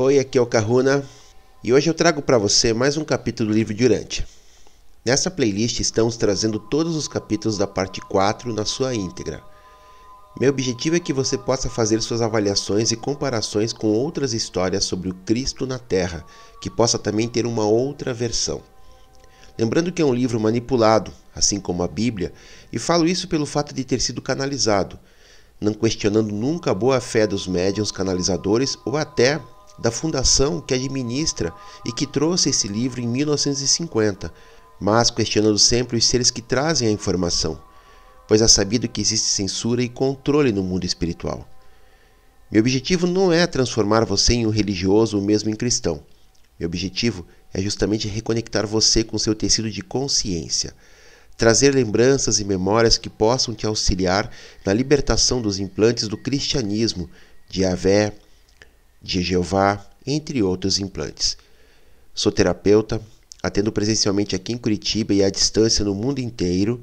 Oi, aqui é o Kahuna e hoje eu trago para você mais um capítulo do livro de Urântia. Nessa playlist estamos trazendo todos os capítulos da parte 4 na sua íntegra. Meu objetivo é que você possa fazer suas avaliações e comparações com outras histórias sobre o Cristo na Terra, que possa também ter uma outra versão. Lembrando que é um livro manipulado, assim como a Bíblia, e falo isso pelo fato de ter sido canalizado, não questionando nunca a boa fé dos médiuns canalizadores ou até da fundação que administra e que trouxe esse livro em 1950, mas questionando sempre os seres que trazem a informação, pois é sabido que existe censura e controle no mundo espiritual. Meu objetivo não é transformar você em um religioso ou mesmo em cristão. Meu objetivo é justamente reconectar você com seu tecido de consciência, trazer lembranças e memórias que possam te auxiliar na libertação dos implantes do cristianismo, de de Jeová, entre outros implantes. Sou terapeuta, atendo presencialmente aqui em Curitiba e à distância no mundo inteiro,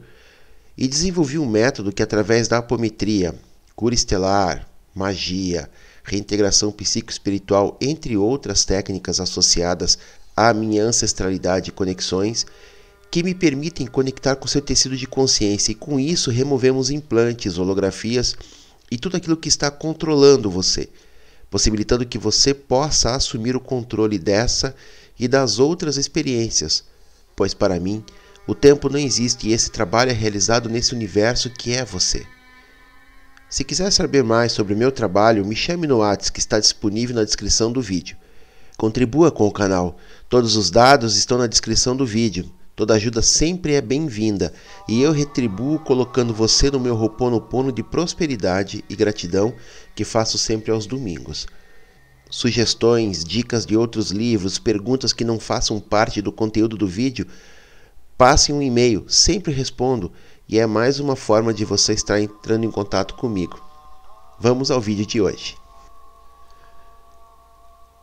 e desenvolvi um método que, através da apometria, cura estelar, magia, reintegração psicoespiritual, entre outras técnicas associadas à minha ancestralidade e conexões, que me permitem conectar com seu tecido de consciência e com isso removemos implantes, holografias e tudo aquilo que está controlando você possibilitando que você possa assumir o controle dessa e das outras experiências, pois para mim o tempo não existe e esse trabalho é realizado nesse universo que é você. Se quiser saber mais sobre o meu trabalho, me chame no WhatsApp que está disponível na descrição do vídeo. Contribua com o canal, todos os dados estão na descrição do vídeo. Toda ajuda sempre é bem-vinda e eu retribuo colocando você no meu roponopono de prosperidade e gratidão que faço sempre aos domingos. Sugestões, dicas de outros livros, perguntas que não façam parte do conteúdo do vídeo, passe um e-mail, sempre respondo e é mais uma forma de você estar entrando em contato comigo. Vamos ao vídeo de hoje.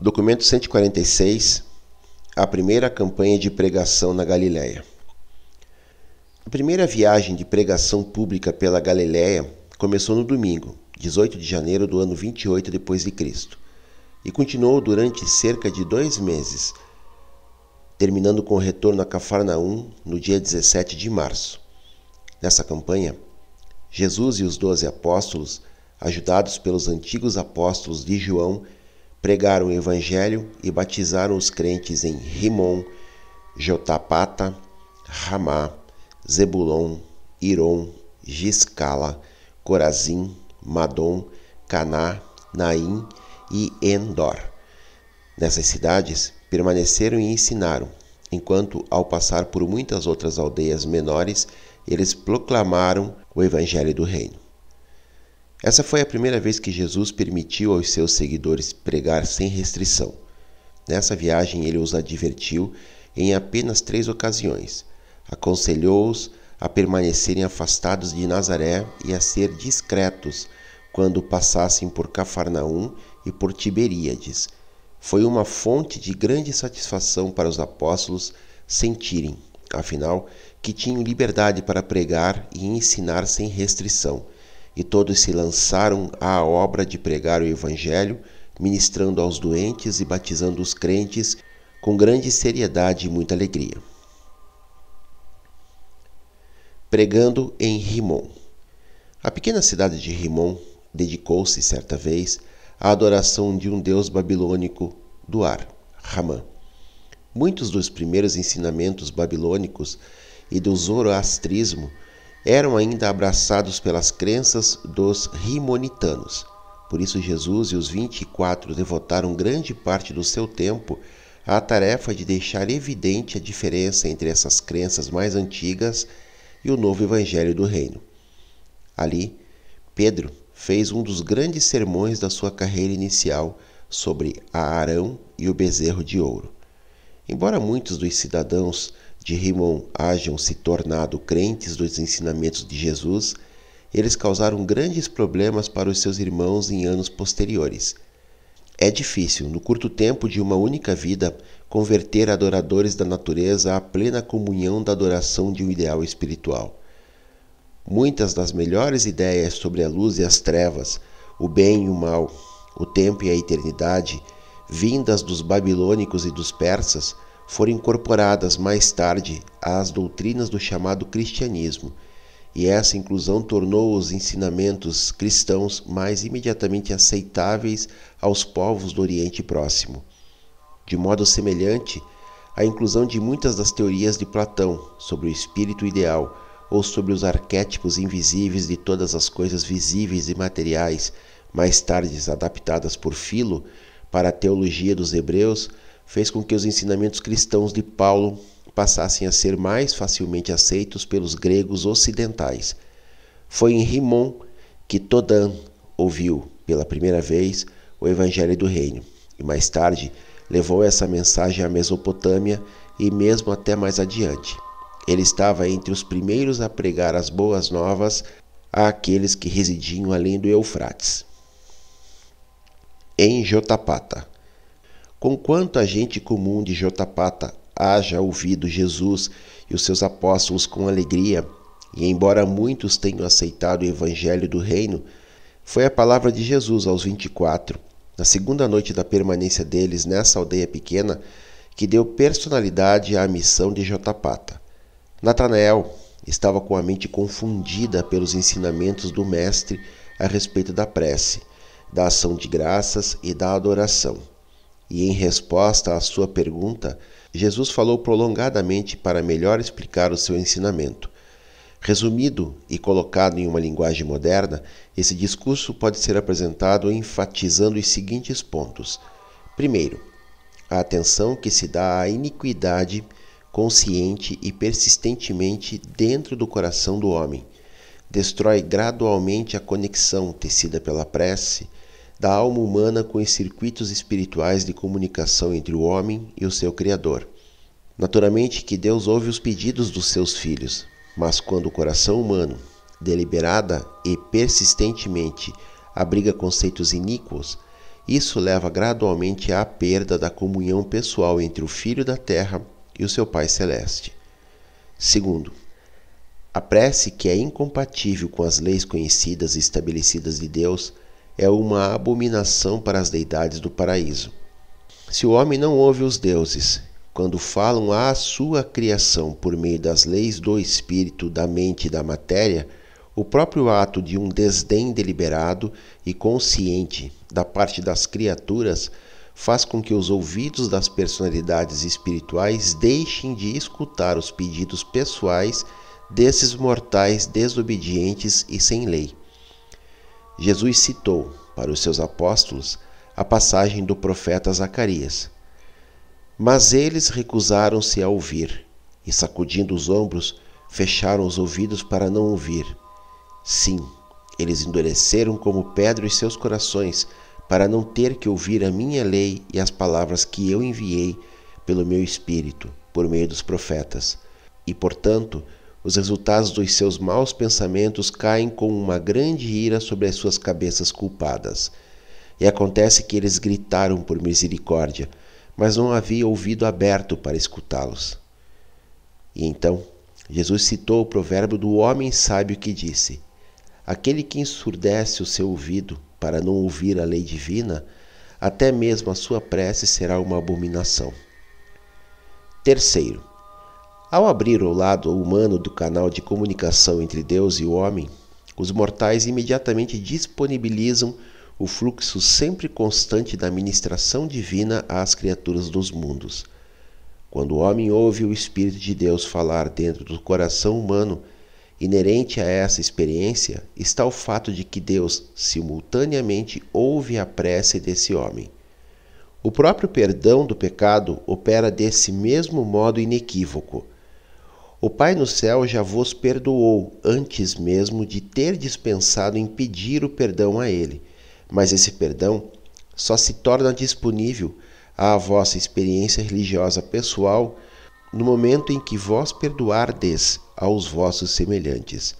Documento 146 a primeira campanha de pregação na Galiléia. A primeira viagem de pregação pública pela Galiléia começou no domingo, 18 de janeiro do ano 28 depois de Cristo, e continuou durante cerca de dois meses, terminando com o retorno a Cafarnaum no dia 17 de março. Nessa campanha, Jesus e os doze apóstolos, ajudados pelos antigos apóstolos de João, pregaram o Evangelho e batizaram os crentes em Rimon, Jotapata, Ramá, Zebulon, Iron, Giscala, Corazim, Madom, Caná, Naim e Endor. Nessas cidades permaneceram e ensinaram, enquanto, ao passar por muitas outras aldeias menores, eles proclamaram o Evangelho do Reino. Essa foi a primeira vez que Jesus permitiu aos seus seguidores pregar sem restrição. Nessa viagem, ele os advertiu em apenas três ocasiões. Aconselhou-os a permanecerem afastados de Nazaré e a ser discretos quando passassem por Cafarnaum e por Tiberíades. Foi uma fonte de grande satisfação para os apóstolos sentirem, afinal, que tinham liberdade para pregar e ensinar sem restrição e todos se lançaram à obra de pregar o Evangelho, ministrando aos doentes e batizando os crentes com grande seriedade e muita alegria. Pregando em Rimon. A pequena cidade de Rimon dedicou-se certa vez à adoração de um deus babilônico do ar, Ramã. Muitos dos primeiros ensinamentos babilônicos e do zoroastrismo eram ainda abraçados pelas crenças dos rimonitanos. Por isso, Jesus e os 24 devotaram grande parte do seu tempo à tarefa de deixar evidente a diferença entre essas crenças mais antigas e o novo Evangelho do Reino. Ali, Pedro fez um dos grandes sermões da sua carreira inicial sobre a Arão e o bezerro de ouro. Embora muitos dos cidadãos de Rimon hajam se tornado crentes dos ensinamentos de Jesus, eles causaram grandes problemas para os seus irmãos em anos posteriores. É difícil, no curto tempo de uma única vida, converter adoradores da natureza à plena comunhão da adoração de um ideal espiritual. Muitas das melhores ideias sobre a luz e as trevas, o bem e o mal, o tempo e a eternidade vindas dos babilônicos e dos persas, foram incorporadas mais tarde às doutrinas do chamado cristianismo, e essa inclusão tornou os ensinamentos cristãos mais imediatamente aceitáveis aos povos do Oriente Próximo. De modo semelhante, a inclusão de muitas das teorias de Platão sobre o espírito ideal ou sobre os arquétipos invisíveis de todas as coisas visíveis e materiais, mais tarde adaptadas por Filo para a teologia dos hebreus, fez com que os ensinamentos cristãos de Paulo passassem a ser mais facilmente aceitos pelos gregos ocidentais. Foi em Rimon que Todan ouviu pela primeira vez o Evangelho do Reino e mais tarde levou essa mensagem à Mesopotâmia e mesmo até mais adiante. Ele estava entre os primeiros a pregar as boas novas àqueles que residiam além do Eufrates. Em Jotapata. Conquanto a gente comum de Jotapata haja ouvido Jesus e os seus apóstolos com alegria, e embora muitos tenham aceitado o evangelho do reino, foi a palavra de Jesus aos 24 na segunda noite da permanência deles nessa aldeia pequena, que deu personalidade à missão de Jotapata. Natanael estava com a mente confundida pelos ensinamentos do Mestre a respeito da prece, da ação de graças e da adoração. E em resposta à sua pergunta, Jesus falou prolongadamente para melhor explicar o seu ensinamento. Resumido e colocado em uma linguagem moderna, esse discurso pode ser apresentado enfatizando os seguintes pontos. Primeiro, a atenção que se dá à iniquidade consciente e persistentemente dentro do coração do homem. Destrói gradualmente a conexão tecida pela prece da alma humana com os circuitos espirituais de comunicação entre o homem e o seu Criador. Naturalmente que Deus ouve os pedidos dos seus filhos, mas quando o coração humano, deliberada e persistentemente, abriga conceitos iníquos, isso leva gradualmente à perda da comunhão pessoal entre o Filho da Terra e o seu Pai Celeste. Segundo, a prece que é incompatível com as leis conhecidas e estabelecidas de Deus é uma abominação para as deidades do paraíso. Se o homem não ouve os deuses quando falam à sua criação por meio das leis do espírito, da mente e da matéria, o próprio ato de um desdém deliberado e consciente da parte das criaturas faz com que os ouvidos das personalidades espirituais deixem de escutar os pedidos pessoais desses mortais desobedientes e sem lei. Jesus citou para os seus apóstolos a passagem do profeta Zacarias. Mas eles recusaram-se a ouvir, e sacudindo os ombros, fecharam os ouvidos para não ouvir. Sim, eles endureceram como pedra os seus corações, para não ter que ouvir a minha lei e as palavras que eu enviei pelo meu Espírito, por meio dos profetas. E, portanto, os resultados dos seus maus pensamentos caem com uma grande ira sobre as suas cabeças culpadas. E acontece que eles gritaram por misericórdia, mas não havia ouvido aberto para escutá-los. E então Jesus citou o provérbio do homem sábio que disse: Aquele que ensurdece o seu ouvido para não ouvir a lei divina, até mesmo a sua prece será uma abominação. Terceiro, ao abrir o lado humano do canal de comunicação entre Deus e o homem, os mortais imediatamente disponibilizam o fluxo sempre constante da ministração divina às criaturas dos mundos. Quando o homem ouve o Espírito de Deus falar dentro do coração humano, inerente a essa experiência está o fato de que Deus simultaneamente ouve a prece desse homem. O próprio perdão do pecado opera desse mesmo modo inequívoco. O Pai no céu já vos perdoou antes mesmo de ter dispensado em pedir o perdão a Ele mas esse perdão só se torna disponível à vossa experiência religiosa pessoal no momento em que vós perdoardes aos vossos semelhantes.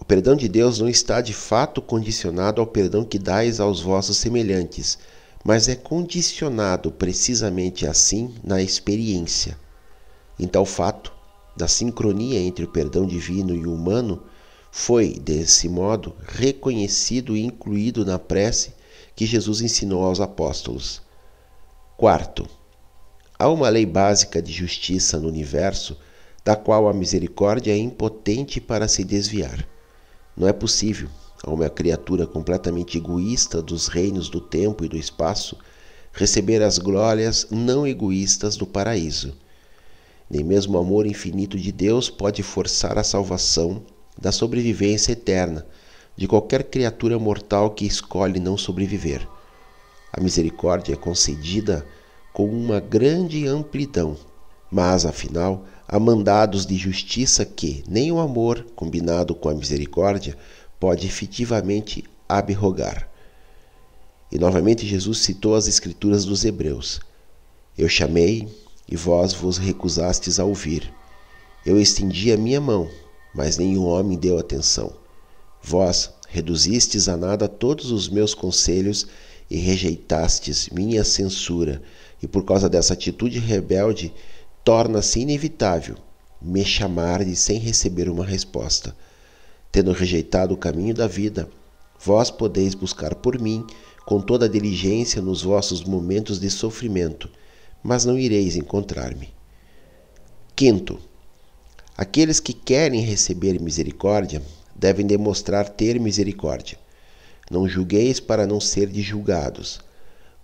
O perdão de Deus não está de fato condicionado ao perdão que dais aos vossos semelhantes, mas é condicionado precisamente assim na experiência. Tal fato, da sincronia entre o perdão divino e o humano, foi, desse modo, reconhecido e incluído na prece que Jesus ensinou aos apóstolos. Quarto, há uma lei básica de justiça no universo da qual a misericórdia é impotente para se desviar. Não é possível a uma criatura completamente egoísta dos reinos do tempo e do espaço receber as glórias não egoístas do paraíso. Nem mesmo o amor infinito de Deus pode forçar a salvação da sobrevivência eterna de qualquer criatura mortal que escolhe não sobreviver. A misericórdia é concedida com uma grande amplidão, mas afinal há mandados de justiça que nem o amor, combinado com a misericórdia, pode efetivamente abrogar. E novamente Jesus citou as Escrituras dos Hebreus: Eu chamei e vós vos recusastes a ouvir. Eu estendi a minha mão, mas nenhum homem deu atenção. Vós reduzistes a nada todos os meus conselhos e rejeitastes minha censura, e por causa dessa atitude rebelde, torna-se inevitável me chamardes sem receber uma resposta. Tendo rejeitado o caminho da vida, vós podeis buscar por mim com toda a diligência nos vossos momentos de sofrimento, mas não ireis encontrar-me. Quinto, aqueles que querem receber misericórdia devem demonstrar ter misericórdia. Não julgueis para não ser julgados.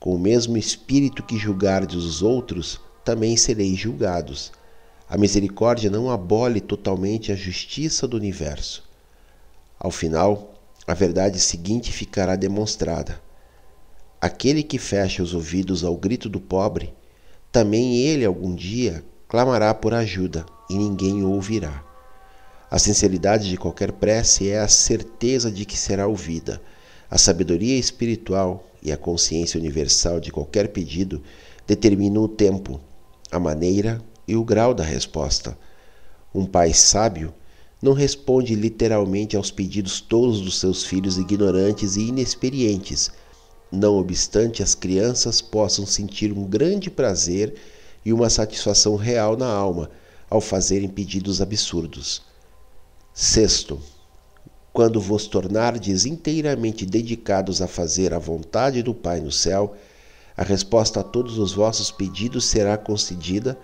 Com o mesmo espírito que julgardes os outros, também sereis julgados. A misericórdia não abole totalmente a justiça do universo. Ao final, a verdade seguinte ficará demonstrada. Aquele que fecha os ouvidos ao grito do pobre, também ele algum dia clamará por ajuda e ninguém o ouvirá. A sinceridade de qualquer prece é a certeza de que será ouvida. A sabedoria espiritual e a consciência universal de qualquer pedido determinam o tempo, a maneira e o grau da resposta. Um pai sábio não responde literalmente aos pedidos tolos dos seus filhos ignorantes e inexperientes não obstante as crianças possam sentir um grande prazer e uma satisfação real na alma ao fazerem pedidos absurdos. Sexto, quando vos tornardes inteiramente dedicados a fazer a vontade do Pai no céu, a resposta a todos os vossos pedidos será concedida,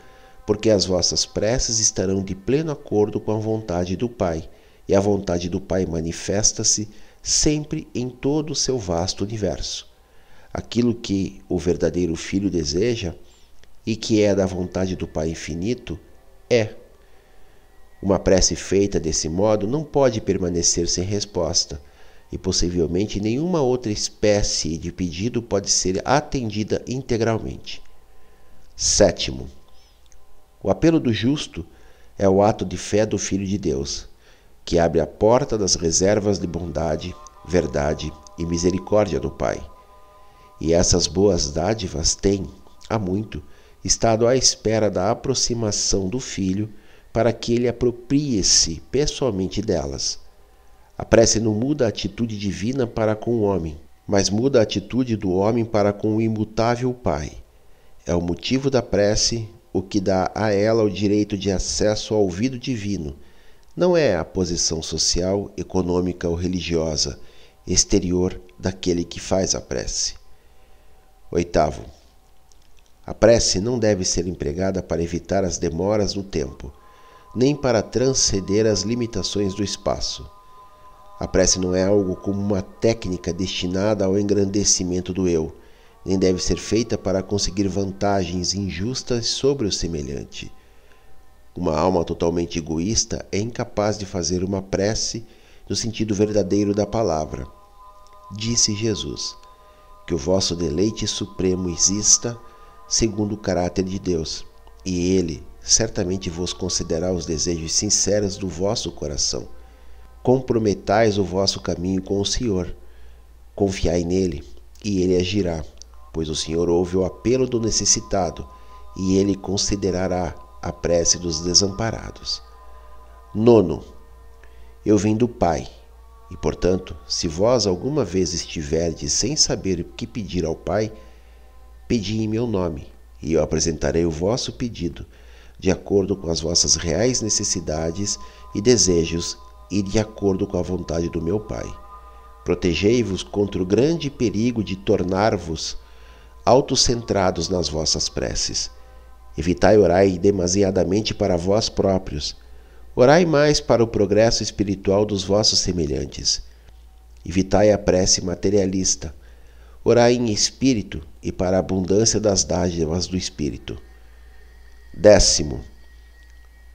porque as vossas preces estarão de pleno acordo com a vontade do Pai, e a vontade do Pai manifesta-se sempre em todo o seu vasto universo aquilo que o verdadeiro filho deseja e que é da vontade do Pai infinito é. Uma prece feita desse modo não pode permanecer sem resposta, e possivelmente nenhuma outra espécie de pedido pode ser atendida integralmente. Sétimo, o apelo do justo é o ato de fé do Filho de Deus, que abre a porta das reservas de bondade, verdade e misericórdia do Pai e essas boas dádivas têm, há muito, estado à espera da aproximação do Filho para que ele aproprie-se pessoalmente delas. A prece não muda a atitude divina para com o homem, mas muda a atitude do homem para com o imutável Pai. É o motivo da prece o que dá a ela o direito de acesso ao ouvido divino. Não é a posição social, econômica ou religiosa exterior daquele que faz a prece. Oitavo, a prece não deve ser empregada para evitar as demoras no tempo, nem para transcender as limitações do espaço. A prece não é algo como uma técnica destinada ao engrandecimento do eu, nem deve ser feita para conseguir vantagens injustas sobre o semelhante. Uma alma totalmente egoísta é incapaz de fazer uma prece no sentido verdadeiro da palavra. Disse Jesus que o vosso deleite supremo exista segundo o caráter de Deus, e Ele certamente vos concederá os desejos sinceros do vosso coração. Comprometais o vosso caminho com o Senhor, confiai nele, e Ele agirá, pois o Senhor ouve o apelo do necessitado, e Ele considerará a prece dos desamparados. Nono, eu vim do Pai e, portanto, se vós alguma vez estiverdes sem saber o que pedir ao Pai, pedi em meu nome, e eu apresentarei o vosso pedido, de acordo com as vossas reais necessidades e desejos e de acordo com a vontade do meu Pai. Protegei-vos contra o grande perigo de tornar-vos autocentrados nas vossas preces. Evitai orar demasiadamente para vós próprios. Orai mais para o progresso espiritual dos vossos semelhantes. Evitai a prece materialista. Orai em espírito e para a abundância das dádivas do espírito. Décimo.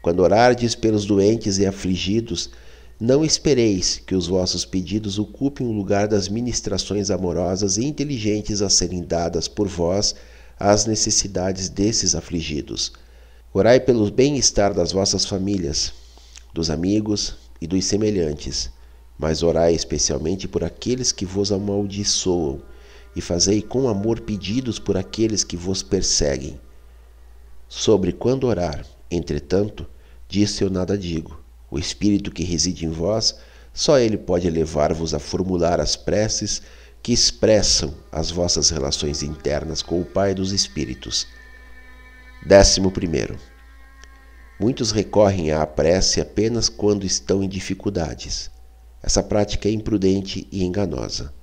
Quando orardes pelos doentes e afligidos, não espereis que os vossos pedidos ocupem o lugar das ministrações amorosas e inteligentes a serem dadas por vós às necessidades desses afligidos. Orai pelo bem-estar das vossas famílias, dos amigos e dos semelhantes, mas orai especialmente por aqueles que vos amaldiçoam e fazei com amor pedidos por aqueles que vos perseguem. Sobre quando orar, entretanto, disso eu nada digo o Espírito que reside em vós, só ele pode levar-vos a formular as preces que expressam as vossas relações internas com o Pai dos Espíritos. Décimo primeiro. Muitos recorrem à prece apenas quando estão em dificuldades. Essa prática é imprudente e enganosa.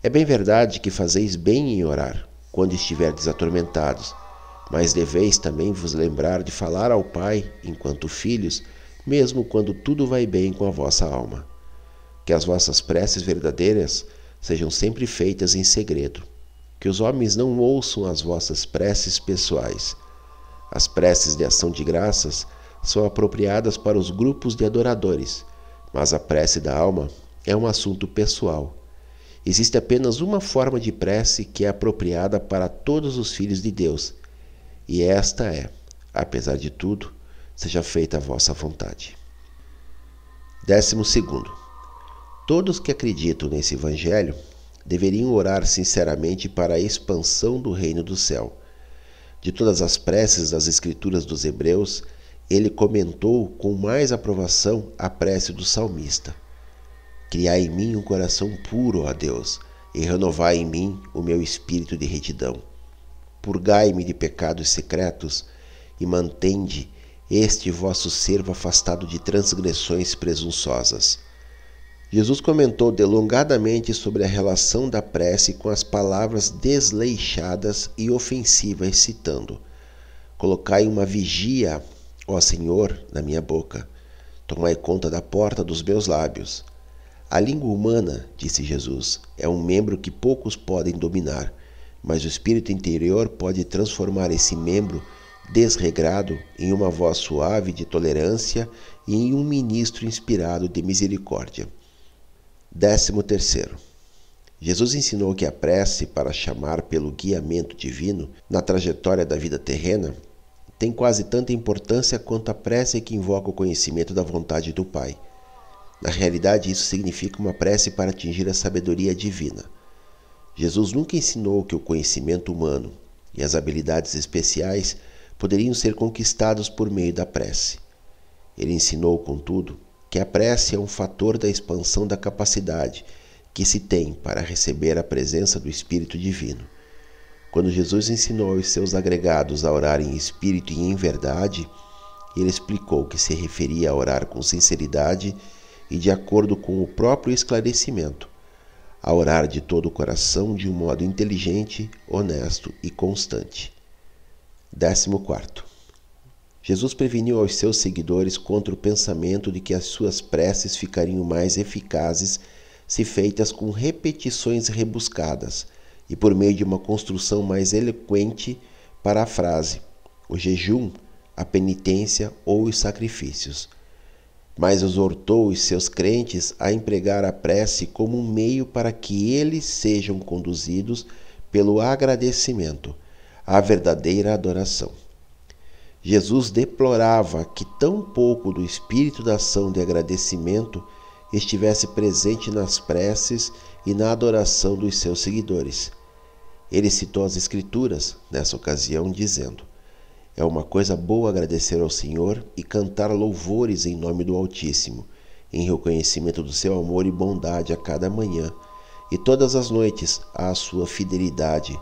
É bem verdade que fazeis bem em orar quando estiverdes atormentados, mas deveis também vos lembrar de falar ao Pai, enquanto filhos, mesmo quando tudo vai bem com a vossa alma. Que as vossas preces verdadeiras sejam sempre feitas em segredo. Que os homens não ouçam as vossas preces pessoais. As preces de ação de graças são apropriadas para os grupos de adoradores, mas a prece da alma é um assunto pessoal. Existe apenas uma forma de prece que é apropriada para todos os filhos de Deus, e esta é, apesar de tudo, seja feita a vossa vontade. Décimo segundo. Todos que acreditam nesse evangelho deveriam orar sinceramente para a expansão do reino do céu. De todas as preces das escrituras dos hebreus, ele comentou com mais aprovação a prece do salmista. Criai em mim um coração puro, ó Deus, e renovai em mim o meu espírito de retidão. Purgai-me de pecados secretos e mantende este vosso servo afastado de transgressões presunçosas. Jesus comentou delongadamente sobre a relação da prece com as palavras desleixadas e ofensivas, citando: Colocai uma vigia, ó Senhor, na minha boca, tomai conta da porta dos meus lábios. A língua humana, disse Jesus, é um membro que poucos podem dominar, mas o espírito interior pode transformar esse membro desregrado em uma voz suave de tolerância e em um ministro inspirado de misericórdia. Décimo terceiro. Jesus ensinou que a prece para chamar pelo guiamento divino na trajetória da vida terrena tem quase tanta importância quanto a prece que invoca o conhecimento da vontade do Pai. Na realidade, isso significa uma prece para atingir a sabedoria divina. Jesus nunca ensinou que o conhecimento humano e as habilidades especiais poderiam ser conquistados por meio da prece. Ele ensinou, contudo, que a prece é um fator da expansão da capacidade que se tem para receber a presença do Espírito Divino. Quando Jesus ensinou aos seus agregados a orar em espírito e em verdade, ele explicou que se referia a orar com sinceridade e de acordo com o próprio esclarecimento, a orar de todo o coração de um modo inteligente, honesto e constante. 14. Jesus preveniu aos seus seguidores contra o pensamento de que as suas preces ficariam mais eficazes se feitas com repetições rebuscadas e por meio de uma construção mais eloquente para a frase, o jejum, a penitência ou os sacrifícios. Mas exortou os seus crentes a empregar a prece como um meio para que eles sejam conduzidos pelo agradecimento a verdadeira adoração. Jesus deplorava que tão pouco do espírito da ação de agradecimento estivesse presente nas preces e na adoração dos seus seguidores. Ele citou as Escrituras nessa ocasião, dizendo: É uma coisa boa agradecer ao Senhor e cantar louvores em nome do Altíssimo, em reconhecimento do seu amor e bondade a cada manhã, e todas as noites à sua fidelidade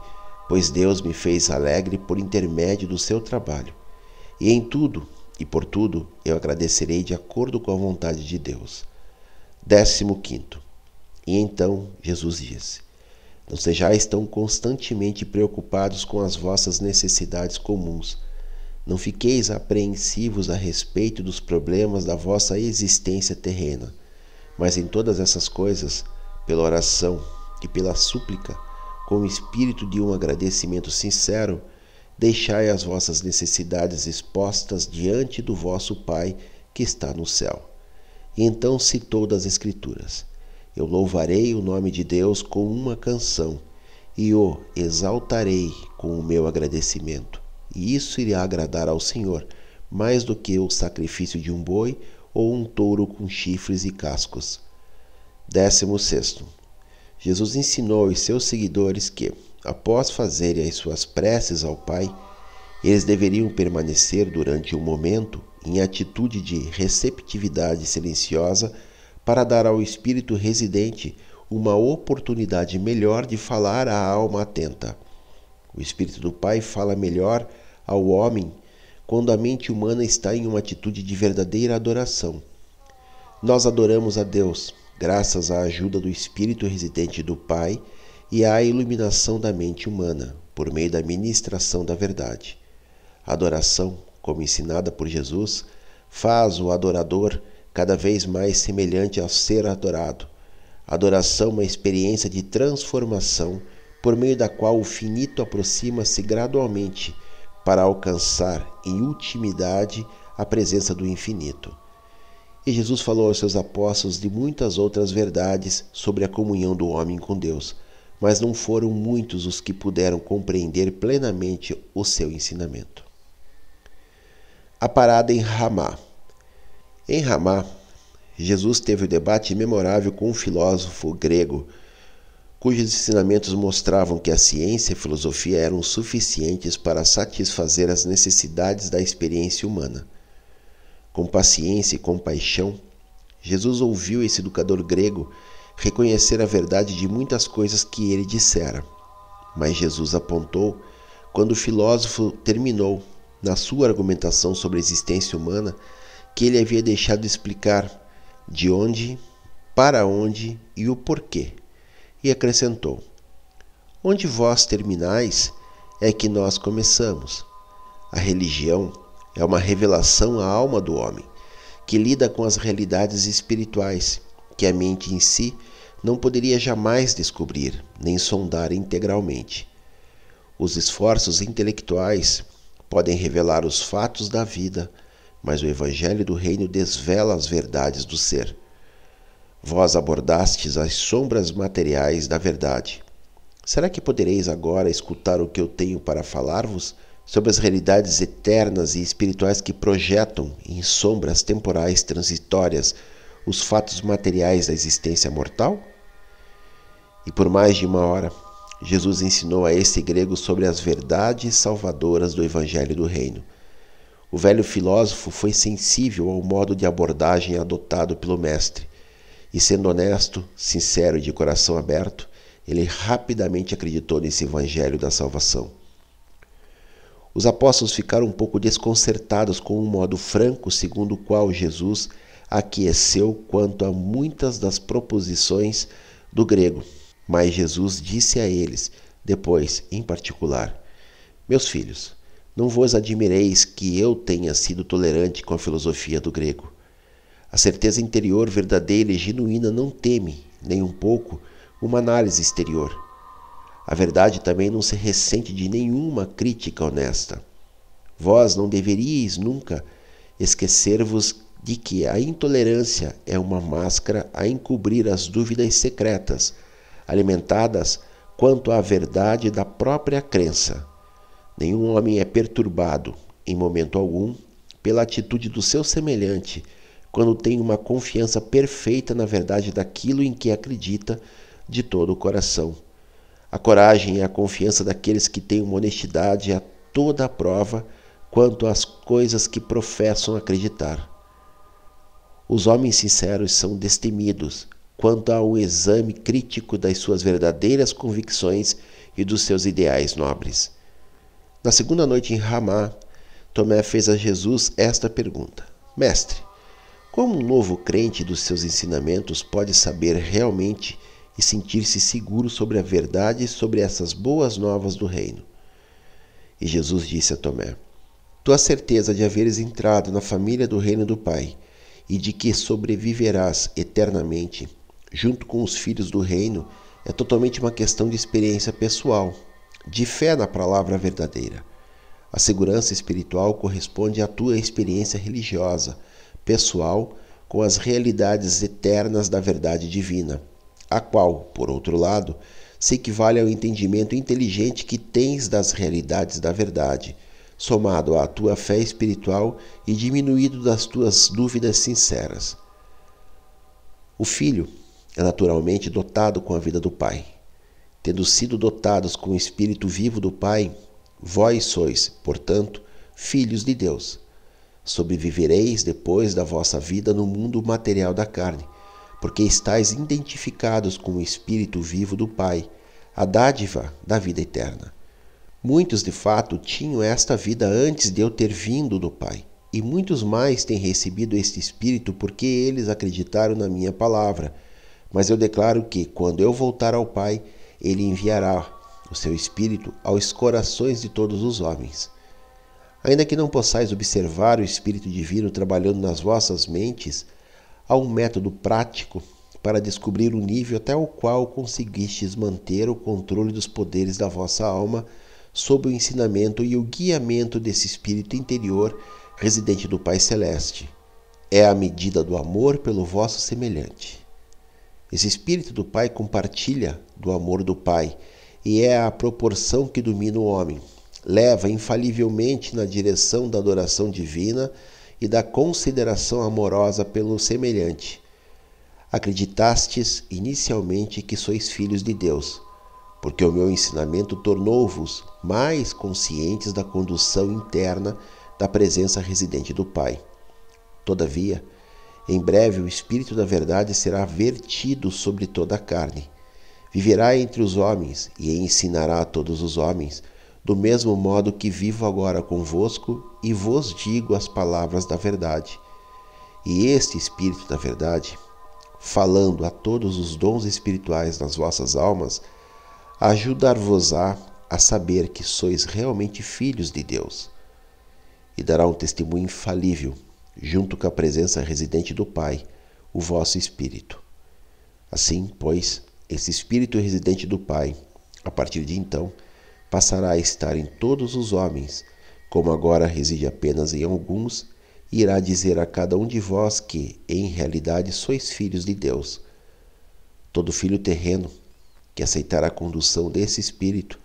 pois Deus me fez alegre por intermédio do seu trabalho. E em tudo e por tudo eu agradecerei de acordo com a vontade de Deus. Décimo quinto. E então Jesus disse: Não sejais tão constantemente preocupados com as vossas necessidades comuns. Não fiqueis apreensivos a respeito dos problemas da vossa existência terrena, mas em todas essas coisas, pela oração e pela súplica, com o espírito de um agradecimento sincero, deixai as vossas necessidades expostas diante do vosso Pai que está no céu. E então citou das Escrituras: Eu louvarei o nome de Deus com uma canção e o exaltarei com o meu agradecimento. E isso irá agradar ao Senhor, mais do que o sacrifício de um boi ou um touro com chifres e cascos. Décimo sexto. Jesus ensinou aos seus seguidores que, após fazerem as suas preces ao Pai, eles deveriam permanecer durante um momento em atitude de receptividade silenciosa para dar ao espírito residente uma oportunidade melhor de falar à alma atenta. O espírito do Pai fala melhor ao homem quando a mente humana está em uma atitude de verdadeira adoração. Nós adoramos a Deus graças à ajuda do espírito residente do Pai e à iluminação da mente humana por meio da ministração da verdade. A adoração, como ensinada por Jesus, faz o adorador cada vez mais semelhante ao ser adorado. A adoração é uma experiência de transformação por meio da qual o finito aproxima-se gradualmente para alcançar em ultimidade a presença do infinito. E Jesus falou aos seus apóstolos de muitas outras verdades sobre a comunhão do homem com Deus, mas não foram muitos os que puderam compreender plenamente o seu ensinamento a parada em Ramá. Em Ramá, Jesus teve o um debate memorável com um filósofo grego, cujos ensinamentos mostravam que a ciência e a filosofia eram suficientes para satisfazer as necessidades da experiência humana. Com paciência e compaixão, Jesus ouviu esse educador grego reconhecer a verdade de muitas coisas que ele dissera. Mas Jesus apontou quando o filósofo terminou na sua argumentação sobre a existência humana que ele havia deixado de explicar de onde, para onde e o porquê. E acrescentou: Onde vós terminais é que nós começamos. A religião é uma revelação à alma do homem, que lida com as realidades espirituais que a mente em si não poderia jamais descobrir nem sondar integralmente. Os esforços intelectuais podem revelar os fatos da vida, mas o Evangelho do Reino desvela as verdades do ser. Vós abordastes as sombras materiais da verdade. Será que podereis agora escutar o que eu tenho para falar-vos sobre as realidades eternas e espirituais que projetam em sombras temporais transitórias os fatos materiais da existência mortal? E por mais de uma hora, Jesus ensinou a esse grego sobre as verdades salvadoras do Evangelho do Reino. O velho filósofo foi sensível ao modo de abordagem adotado pelo Mestre, e sendo honesto, sincero e de coração aberto, ele rapidamente acreditou nesse Evangelho da salvação. Os apóstolos ficaram um pouco desconcertados com o modo franco segundo o qual Jesus aqueceu quanto a muitas das proposições do grego. Mas Jesus disse a eles, depois, em particular: Meus filhos, não vos admireis que eu tenha sido tolerante com a filosofia do grego. A certeza interior verdadeira e genuína não teme, nem um pouco, uma análise exterior. A verdade também não se ressente de nenhuma crítica honesta. Vós não deveríeis nunca esquecer-vos de que a intolerância é uma máscara a encobrir as dúvidas secretas alimentadas quanto à verdade da própria crença. Nenhum homem é perturbado, em momento algum, pela atitude do seu semelhante, quando tem uma confiança perfeita na verdade daquilo em que acredita de todo o coração. A coragem e a confiança daqueles que têm uma honestidade a toda a prova quanto às coisas que professam acreditar. Os homens sinceros são destemidos, quanto ao exame crítico das suas verdadeiras convicções e dos seus ideais nobres. Na segunda noite em Ramá, Tomé fez a Jesus esta pergunta: Mestre, como um novo crente dos seus ensinamentos pode saber realmente e sentir-se seguro sobre a verdade sobre essas boas novas do reino. E Jesus disse a Tomé: Tua certeza de haveres entrado na família do reino do Pai e de que sobreviverás eternamente junto com os filhos do reino é totalmente uma questão de experiência pessoal, de fé na palavra verdadeira. A segurança espiritual corresponde à tua experiência religiosa, pessoal, com as realidades eternas da verdade divina, a qual, por outro lado, se equivale ao entendimento inteligente que tens das realidades da verdade, somado à tua fé espiritual e diminuído das tuas dúvidas sinceras. O filho é naturalmente dotado com a vida do Pai. Tendo sido dotados com o Espírito vivo do Pai, vós sois, portanto, filhos de Deus. Sobrevivereis depois da vossa vida no mundo material da carne, porque estáis identificados com o Espírito vivo do Pai, a dádiva da vida eterna. Muitos de fato tinham esta vida antes de eu ter vindo do Pai, e muitos mais têm recebido este Espírito porque eles acreditaram na minha palavra mas eu declaro que, quando eu voltar ao Pai, ele enviará o seu Espírito aos corações de todos os homens. Ainda que não possais observar o Espírito Divino trabalhando nas vossas mentes, há um método prático para descobrir o nível até o qual conseguistes manter o controle dos poderes da vossa alma sob o ensinamento e o guiamento desse Espírito interior residente do Pai Celeste. É a medida do amor pelo vosso semelhante. Esse Espírito do Pai compartilha do amor do Pai e é a proporção que domina o homem. Leva infalivelmente na direção da adoração divina e da consideração amorosa pelo semelhante. Acreditastes inicialmente que sois filhos de Deus, porque o meu ensinamento tornou-vos mais conscientes da condução interna da presença residente do Pai. Todavia, em breve o Espírito da Verdade será vertido sobre toda a carne. Viverá entre os homens e ensinará a todos os homens, do mesmo modo que vivo agora convosco e vos digo as palavras da verdade. E este Espírito da Verdade, falando a todos os dons espirituais nas vossas almas, ajudar-vos-á a saber que sois realmente filhos de Deus. E dará um testemunho infalível junto com a presença residente do Pai, o vosso Espírito. Assim, pois, esse Espírito residente do Pai, a partir de então, passará a estar em todos os homens, como agora reside apenas em alguns, e irá dizer a cada um de vós que, em realidade, sois filhos de Deus. Todo filho terreno que aceitar a condução desse Espírito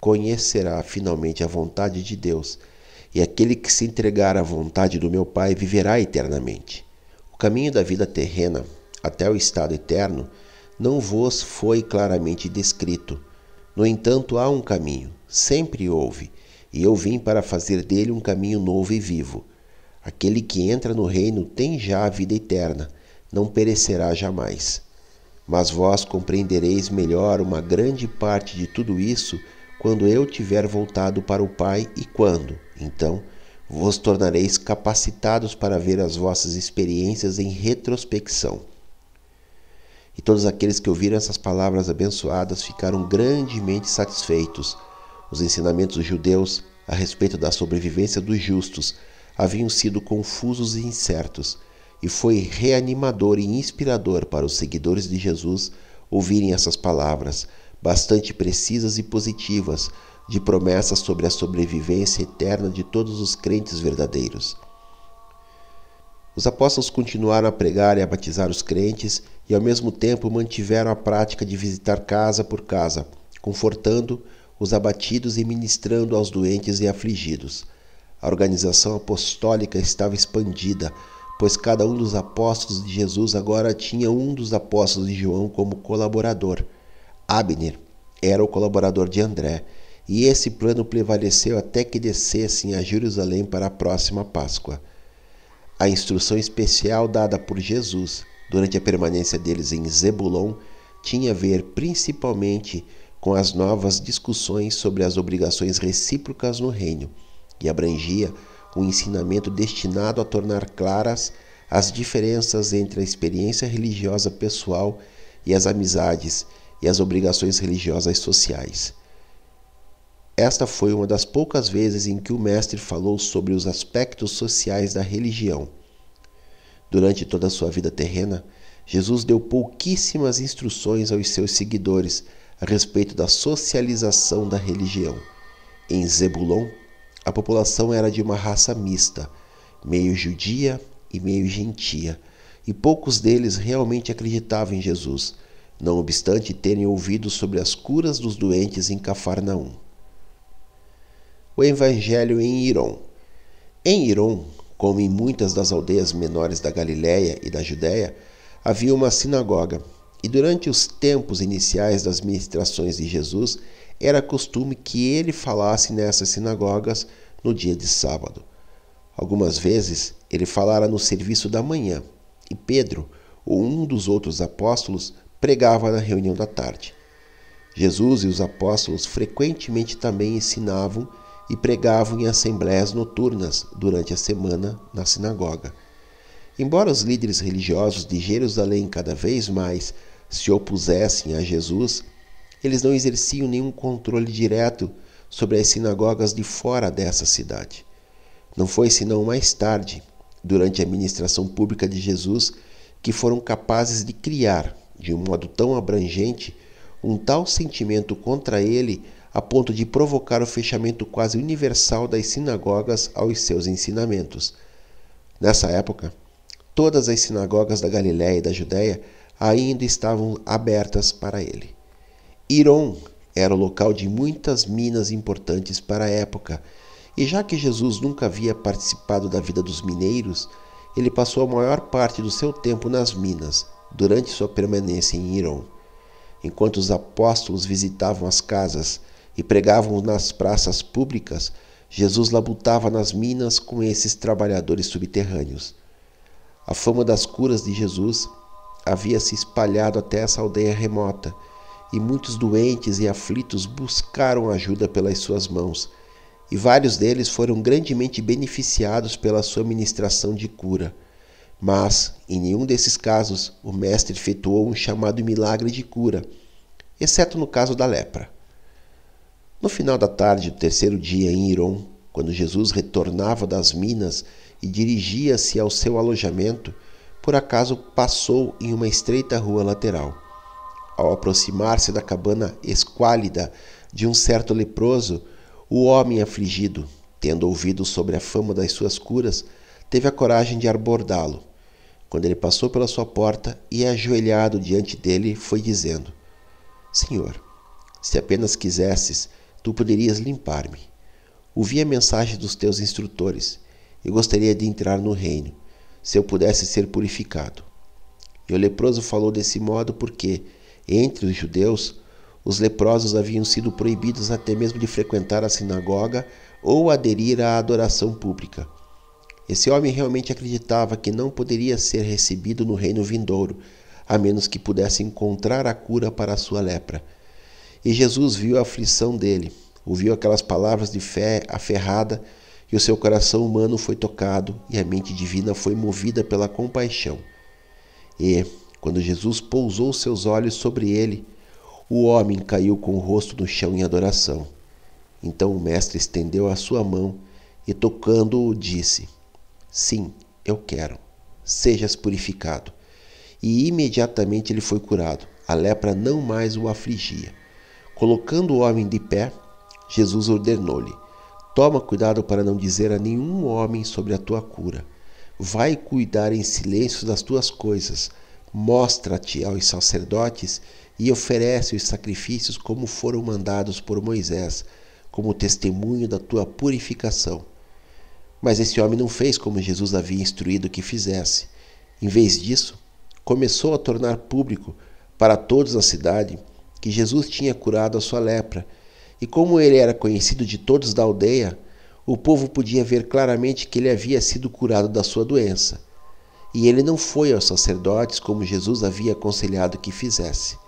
conhecerá finalmente a vontade de Deus e aquele que se entregar à vontade do meu Pai viverá eternamente. O caminho da vida terrena até o estado eterno não vos foi claramente descrito. No entanto, há um caminho, sempre houve, e eu vim para fazer dele um caminho novo e vivo. Aquele que entra no reino tem já a vida eterna, não perecerá jamais. Mas vós compreendereis melhor uma grande parte de tudo isso quando eu tiver voltado para o Pai e quando, então, vos tornareis capacitados para ver as vossas experiências em retrospecção. E todos aqueles que ouviram essas palavras abençoadas ficaram grandemente satisfeitos. Os ensinamentos judeus a respeito da sobrevivência dos justos haviam sido confusos e incertos, e foi reanimador e inspirador para os seguidores de Jesus ouvirem essas palavras, bastante precisas e positivas, de promessas sobre a sobrevivência eterna de todos os crentes verdadeiros. Os apóstolos continuaram a pregar e a batizar os crentes e, ao mesmo tempo, mantiveram a prática de visitar casa por casa, confortando os abatidos e ministrando aos doentes e afligidos. A organização apostólica estava expandida, pois cada um dos apóstolos de Jesus agora tinha um dos apóstolos de João como colaborador. Abner era o colaborador de André, e esse plano prevaleceu até que descessem a Jerusalém para a próxima Páscoa. A instrução especial dada por Jesus durante a permanência deles em Zebulon tinha a ver principalmente com as novas discussões sobre as obrigações recíprocas no reino e abrangia um ensinamento destinado a tornar claras as diferenças entre a experiência religiosa pessoal e as amizades e as obrigações religiosas sociais. Esta foi uma das poucas vezes em que o Mestre falou sobre os aspectos sociais da religião. Durante toda a sua vida terrena, Jesus deu pouquíssimas instruções aos seus seguidores a respeito da socialização da religião. Em Zebulon, a população era de uma raça mista, meio judia e meio gentia, e poucos deles realmente acreditavam em Jesus, não obstante terem ouvido sobre as curas dos doentes em Cafarnaum o Evangelho em Irom. Em Irom, como em muitas das aldeias menores da Galiléia e da Judéia, havia uma sinagoga, e durante os tempos iniciais das ministrações de Jesus, era costume que ele falasse nessas sinagogas no dia de sábado. Algumas vezes ele falara no serviço da manhã, e Pedro, ou um dos outros apóstolos, pregava na reunião da tarde. Jesus e os apóstolos frequentemente também ensinavam e pregavam em assembleias noturnas durante a semana na sinagoga. Embora os líderes religiosos de Jerusalém cada vez mais se opusessem a Jesus, eles não exerciam nenhum controle direto sobre as sinagogas de fora dessa cidade. Não foi senão mais tarde, durante a ministração pública de Jesus, que foram capazes de criar, de um modo tão abrangente, um tal sentimento contra ele a ponto de provocar o fechamento quase universal das sinagogas aos seus ensinamentos. Nessa época, todas as sinagogas da Galiléia e da Judéia ainda estavam abertas para ele. Iron era o local de muitas minas importantes para a época, e já que Jesus nunca havia participado da vida dos mineiros, ele passou a maior parte do seu tempo nas minas, durante sua permanência em Iron. Enquanto os apóstolos visitavam as casas e pregavam nas praças públicas, Jesus labutava nas minas com esses trabalhadores subterrâneos. A fama das curas de Jesus havia se espalhado até essa aldeia remota, e muitos doentes e aflitos buscaram ajuda pelas suas mãos, e vários deles foram grandemente beneficiados pela sua ministração de cura. Mas, em nenhum desses casos, o Mestre efetuou um chamado milagre de cura, exceto no caso da lepra. No final da tarde do terceiro dia em Iron, quando Jesus retornava das minas e dirigia-se ao seu alojamento, por acaso passou em uma estreita rua lateral. Ao aproximar-se da cabana esquálida de um certo leproso, o homem afligido, tendo ouvido sobre a fama das suas curas, teve a coragem de abordá-lo. Quando ele passou pela sua porta e, ajoelhado diante dele, foi dizendo: Senhor, se apenas quisesses, tu poderias limpar-me. Ouvi a mensagem dos teus instrutores e gostaria de entrar no reino, se eu pudesse ser purificado. E o leproso falou desse modo porque, entre os judeus, os leprosos haviam sido proibidos até mesmo de frequentar a sinagoga ou aderir à adoração pública. Esse homem realmente acreditava que não poderia ser recebido no reino vindouro, a menos que pudesse encontrar a cura para a sua lepra. E Jesus viu a aflição dele, ouviu aquelas palavras de fé aferrada, e o seu coração humano foi tocado e a mente divina foi movida pela compaixão. E, quando Jesus pousou seus olhos sobre ele, o homem caiu com o rosto no chão em adoração. Então o Mestre estendeu a sua mão e, tocando-o, disse: Sim, eu quero, sejas purificado. E imediatamente ele foi curado, a lepra não mais o afligia. Colocando o homem de pé, Jesus ordenou-lhe: Toma cuidado para não dizer a nenhum homem sobre a tua cura. Vai cuidar em silêncio das tuas coisas. Mostra-te aos sacerdotes e oferece os sacrifícios como foram mandados por Moisés, como testemunho da tua purificação. Mas esse homem não fez como Jesus havia instruído que fizesse. Em vez disso, começou a tornar público para todos na cidade que Jesus tinha curado a sua lepra, e como ele era conhecido de todos da aldeia, o povo podia ver claramente que ele havia sido curado da sua doença. E ele não foi aos sacerdotes como Jesus havia aconselhado que fizesse.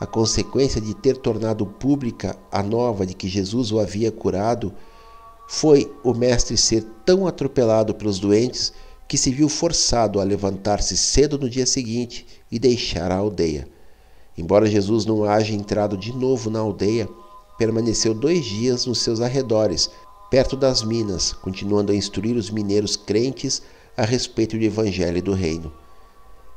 A consequência de ter tornado pública a nova de que Jesus o havia curado foi o mestre ser tão atropelado pelos doentes que se viu forçado a levantar-se cedo no dia seguinte e deixar a aldeia. Embora Jesus não haja entrado de novo na aldeia, permaneceu dois dias nos seus arredores, perto das minas, continuando a instruir os mineiros crentes a respeito do Evangelho do Reino.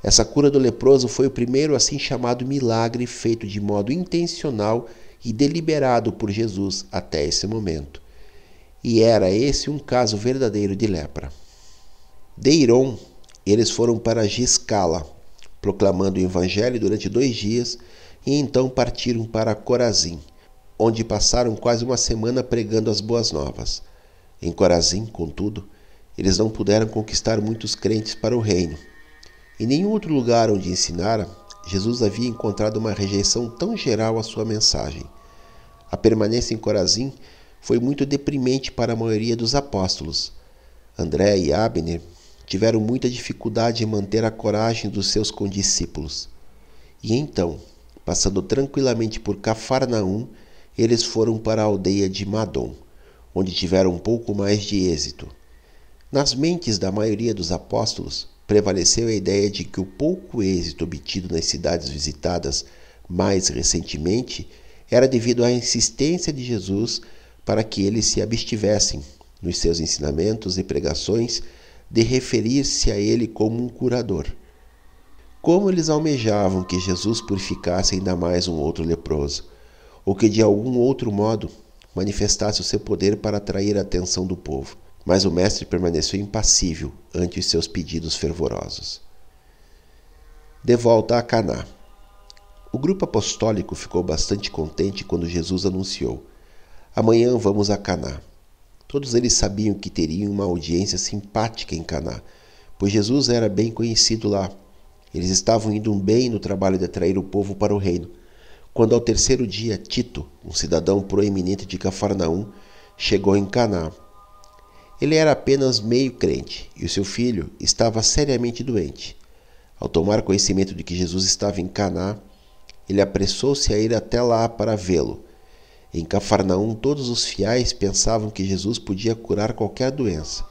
Essa cura do leproso foi o primeiro assim chamado milagre feito de modo intencional e deliberado por Jesus até esse momento. E era esse um caso verdadeiro de lepra. De Iron, eles foram para Giscala, proclamando o evangelho durante dois dias, e então partiram para Corazim, onde passaram quase uma semana pregando as boas novas. Em Corazim, contudo, eles não puderam conquistar muitos crentes para o reino em nenhum outro lugar onde ensinara, Jesus havia encontrado uma rejeição tão geral à sua mensagem. A permanência em Corazim foi muito deprimente para a maioria dos apóstolos. André e Abner tiveram muita dificuldade em manter a coragem dos seus condiscípulos. E então, passando tranquilamente por Cafarnaum, eles foram para a aldeia de Madom, onde tiveram um pouco mais de êxito. Nas mentes da maioria dos apóstolos, prevaleceu a ideia de que o pouco êxito obtido nas cidades visitadas mais recentemente era devido à insistência de Jesus para que eles se abstivessem, nos seus ensinamentos e pregações, de referir-se a ele como um curador. Como eles almejavam que Jesus purificasse ainda mais um outro leproso, ou que de algum outro modo manifestasse o seu poder para atrair a atenção do povo mas o mestre permaneceu impassível ante os seus pedidos fervorosos. De volta a Caná. O grupo apostólico ficou bastante contente quando Jesus anunciou: Amanhã vamos a Caná. Todos eles sabiam que teriam uma audiência simpática em Caná, pois Jesus era bem conhecido lá. Eles estavam indo bem no trabalho de atrair o povo para o reino. Quando ao terceiro dia Tito, um cidadão proeminente de Cafarnaum, chegou em Caná ele era apenas meio crente e o seu filho estava seriamente doente. Ao tomar conhecimento de que Jesus estava em Caná, ele apressou-se a ir até lá para vê-lo. Em Cafarnaum, todos os fiéis pensavam que Jesus podia curar qualquer doença.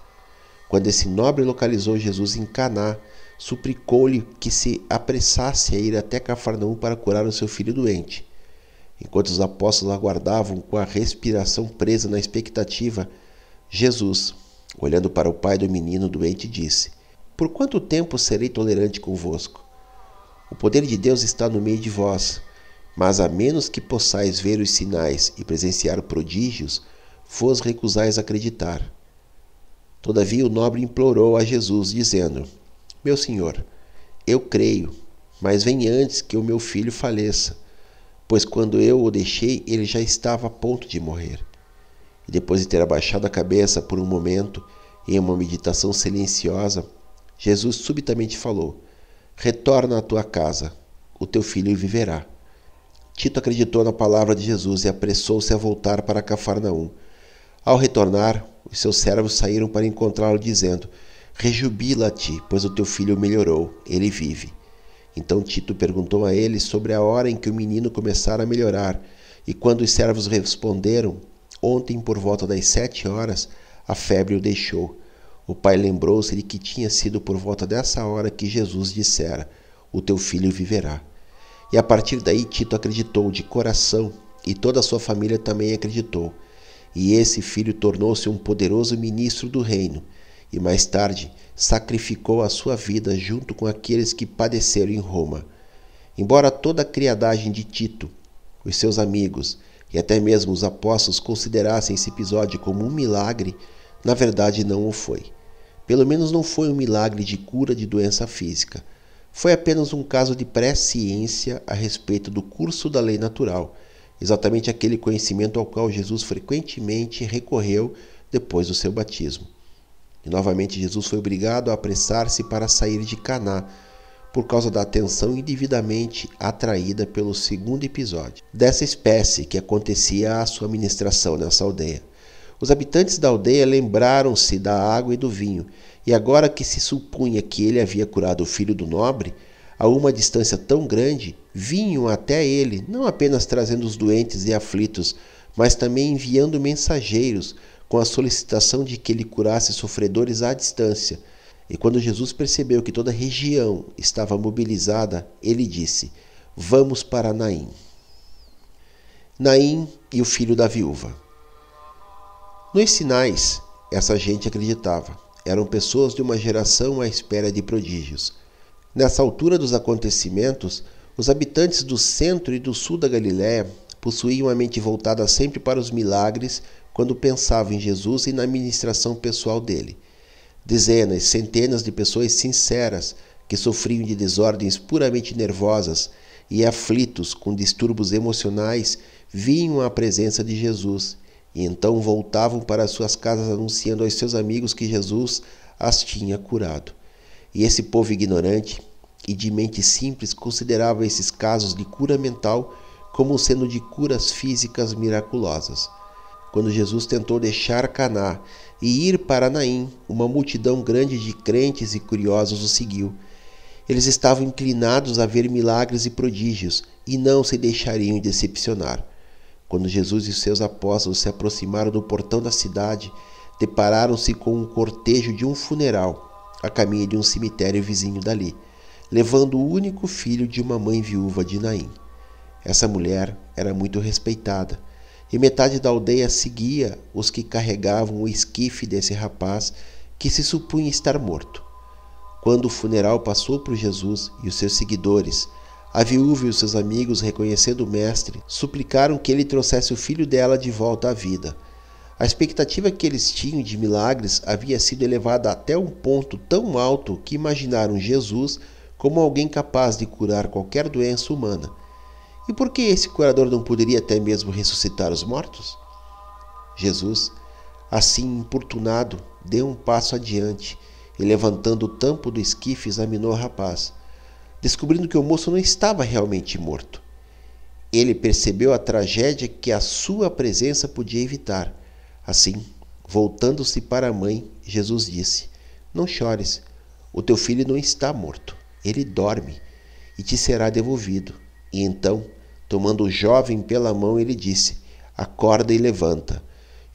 Quando esse nobre localizou Jesus em Caná, suplicou-lhe que se apressasse a ir até Cafarnaum para curar o seu filho doente. Enquanto os apóstolos aguardavam com a respiração presa na expectativa, Jesus, olhando para o pai do menino doente, disse: Por quanto tempo serei tolerante convosco? O poder de Deus está no meio de vós, mas a menos que possais ver os sinais e presenciar prodígios, vos recusais acreditar. Todavia o nobre implorou a Jesus, dizendo: Meu senhor, eu creio, mas vem antes que o meu filho faleça, pois quando eu o deixei, ele já estava a ponto de morrer. E depois de ter abaixado a cabeça por um momento em uma meditação silenciosa, Jesus subitamente falou: Retorna à tua casa, o teu filho viverá. Tito acreditou na palavra de Jesus e apressou-se a voltar para Cafarnaum. Ao retornar, os seus servos saíram para encontrá-lo, dizendo: Rejubila-te, pois o teu filho melhorou, ele vive. Então Tito perguntou a ele sobre a hora em que o menino começara a melhorar, e quando os servos responderam, Ontem, por volta das sete horas, a febre o deixou. O pai lembrou-se de que tinha sido por volta dessa hora que Jesus dissera: O teu filho viverá. E a partir daí, Tito acreditou de coração, e toda a sua família também acreditou. E esse filho tornou-se um poderoso ministro do reino, e mais tarde sacrificou a sua vida junto com aqueles que padeceram em Roma. Embora toda a criadagem de Tito, os seus amigos e até mesmo os apóstolos considerassem esse episódio como um milagre, na verdade não o foi. Pelo menos não foi um milagre de cura de doença física. Foi apenas um caso de pré-ciência a respeito do curso da lei natural, exatamente aquele conhecimento ao qual Jesus frequentemente recorreu depois do seu batismo. E novamente Jesus foi obrigado a apressar-se para sair de Caná, por causa da atenção indevidamente atraída pelo segundo episódio dessa espécie que acontecia à sua ministração nessa aldeia. Os habitantes da aldeia lembraram-se da água e do vinho, e agora que se supunha que ele havia curado o filho do nobre, a uma distância tão grande, vinham até ele, não apenas trazendo os doentes e aflitos, mas também enviando mensageiros com a solicitação de que ele curasse sofredores à distância e quando Jesus percebeu que toda a região estava mobilizada, ele disse: Vamos para Naim. Naim e o filho da viúva. Nos sinais, essa gente acreditava. Eram pessoas de uma geração à espera de prodígios. Nessa altura dos acontecimentos, os habitantes do centro e do sul da Galiléia possuíam a mente voltada sempre para os milagres quando pensavam em Jesus e na ministração pessoal dele. Dezenas, centenas de pessoas sinceras que sofriam de desordens puramente nervosas e aflitos com distúrbios emocionais vinham à presença de Jesus e então voltavam para suas casas anunciando aos seus amigos que Jesus as tinha curado. E esse povo ignorante e de mente simples considerava esses casos de cura mental como sendo de curas físicas miraculosas. Quando Jesus tentou deixar Caná e ir para Naim, uma multidão grande de crentes e curiosos o seguiu. Eles estavam inclinados a ver milagres e prodígios e não se deixariam decepcionar. Quando Jesus e seus apóstolos se aproximaram do portão da cidade, depararam-se com um cortejo de um funeral, a caminho de um cemitério vizinho dali, levando o único filho de uma mãe viúva de Naim. Essa mulher era muito respeitada, e metade da aldeia seguia os que carregavam o esquife desse rapaz que se supunha estar morto. Quando o funeral passou por Jesus e os seus seguidores, a viúva e os seus amigos, reconhecendo o mestre, suplicaram que ele trouxesse o filho dela de volta à vida. A expectativa que eles tinham de milagres havia sido elevada até um ponto tão alto que imaginaram Jesus como alguém capaz de curar qualquer doença humana. E por que esse curador não poderia até mesmo ressuscitar os mortos? Jesus, assim importunado, deu um passo adiante e, levantando o tampo do esquife, examinou o rapaz descobrindo que o moço não estava realmente morto. Ele percebeu a tragédia que a sua presença podia evitar. Assim, voltando-se para a mãe, Jesus disse: Não chores, o teu filho não está morto, ele dorme e te será devolvido. E então, tomando o jovem pela mão, ele disse: Acorda e levanta.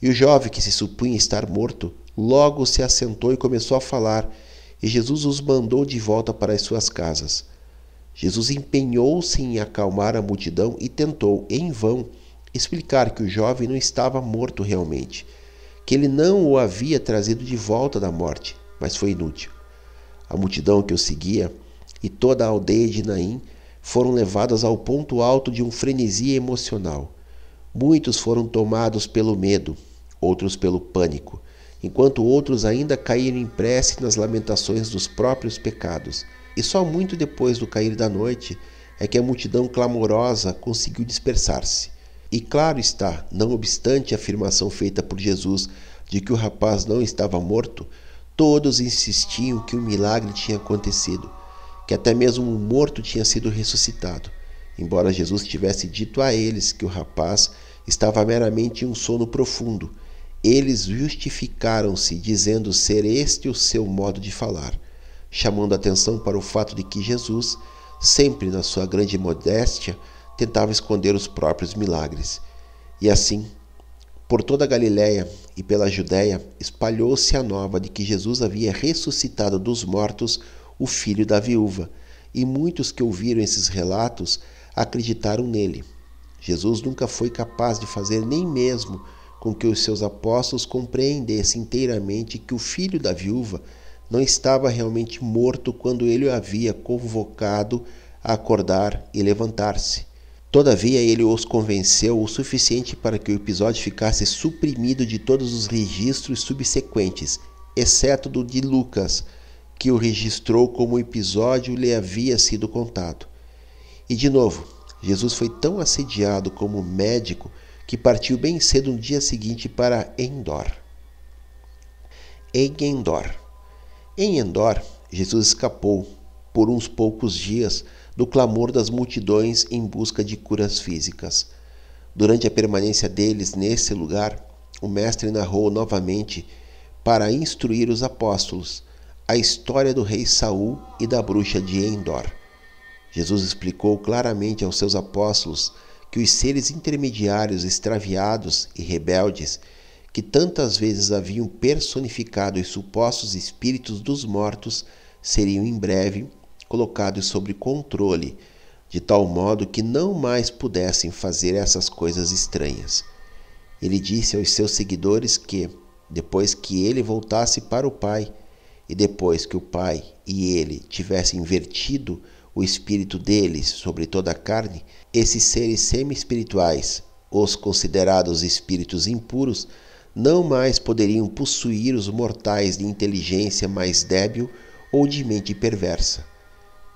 E o jovem, que se supunha estar morto, logo se assentou e começou a falar, e Jesus os mandou de volta para as suas casas. Jesus empenhou-se em acalmar a multidão e tentou, em vão, explicar que o jovem não estava morto realmente, que ele não o havia trazido de volta da morte, mas foi inútil. A multidão que o seguia e toda a aldeia de Naim foram levadas ao ponto alto de um frenesi emocional. Muitos foram tomados pelo medo, outros pelo pânico, enquanto outros ainda caíram em prece nas lamentações dos próprios pecados e só muito depois do cair da noite é que a multidão clamorosa conseguiu dispersar-se. E claro está, não obstante a afirmação feita por Jesus de que o rapaz não estava morto, todos insistiam que o milagre tinha acontecido, que até mesmo um morto tinha sido ressuscitado, embora Jesus tivesse dito a eles que o rapaz estava meramente em um sono profundo. Eles justificaram-se, dizendo ser este o seu modo de falar chamando atenção para o fato de que Jesus, sempre na sua grande modéstia, tentava esconder os próprios milagres. E assim, por toda a Galiléia e pela Judéia, espalhou-se a nova de que Jesus havia ressuscitado dos mortos o filho da viúva, e muitos que ouviram esses relatos acreditaram nele. Jesus nunca foi capaz de fazer nem mesmo com que os seus apóstolos compreendessem inteiramente que o filho da viúva não estava realmente morto quando ele o havia convocado a acordar e levantar-se. Todavia, ele os convenceu o suficiente para que o episódio ficasse suprimido de todos os registros subsequentes, exceto do de Lucas, que o registrou como o episódio lhe havia sido contado. E de novo, Jesus foi tão assediado como médico que partiu bem cedo no dia seguinte para Endor. Em Endor. Em Endor, Jesus escapou, por uns poucos dias, do clamor das multidões em busca de curas físicas. Durante a permanência deles nesse lugar, o Mestre narrou novamente, para instruir os apóstolos, a história do rei Saul e da bruxa de Endor. Jesus explicou claramente aos seus apóstolos que os seres intermediários extraviados e rebeldes que tantas vezes haviam personificado os supostos espíritos dos mortos seriam em breve colocados sob controle de tal modo que não mais pudessem fazer essas coisas estranhas. Ele disse aos seus seguidores que, depois que ele voltasse para o Pai, e depois que o Pai e ele tivessem invertido o espírito deles sobre toda a carne, esses seres semi-espirituais, os considerados espíritos impuros, não mais poderiam possuir os mortais de inteligência mais débil ou de mente perversa.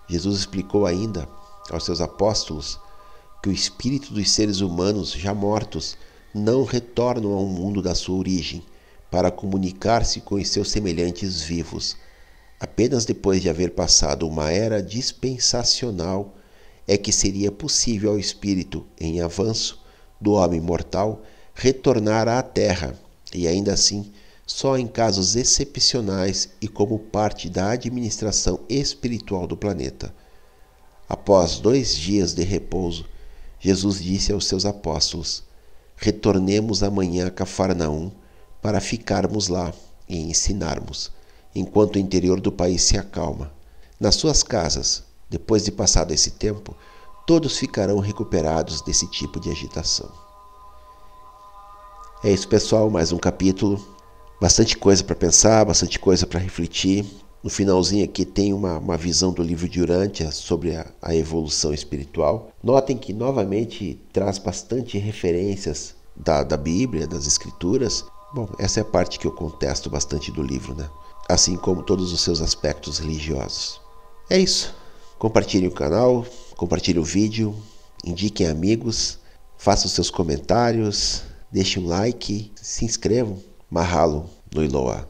Jesus explicou ainda aos seus apóstolos que o espírito dos seres humanos já mortos não retornam ao mundo da sua origem para comunicar-se com os seus semelhantes vivos. Apenas depois de haver passado uma era dispensacional é que seria possível ao espírito em avanço do homem mortal retornar à terra e ainda assim só em casos excepcionais e como parte da administração espiritual do planeta. Após dois dias de repouso, Jesus disse aos seus apóstolos: Retornemos amanhã a Cafarnaum para ficarmos lá e ensinarmos, enquanto o interior do país se acalma. Nas suas casas, depois de passado esse tempo, todos ficarão recuperados desse tipo de agitação. É isso, pessoal, mais um capítulo. Bastante coisa para pensar, bastante coisa para refletir. No finalzinho aqui tem uma, uma visão do livro de Urântia sobre a, a evolução espiritual. Notem que novamente traz bastante referências da, da Bíblia, das Escrituras. Bom, essa é a parte que eu contesto bastante do livro, né? Assim como todos os seus aspectos religiosos. É isso. Compartilhem o canal, compartilhem o vídeo, indiquem amigos, façam seus comentários, deixem um like, se inscrevam. Mahalo no Iloa.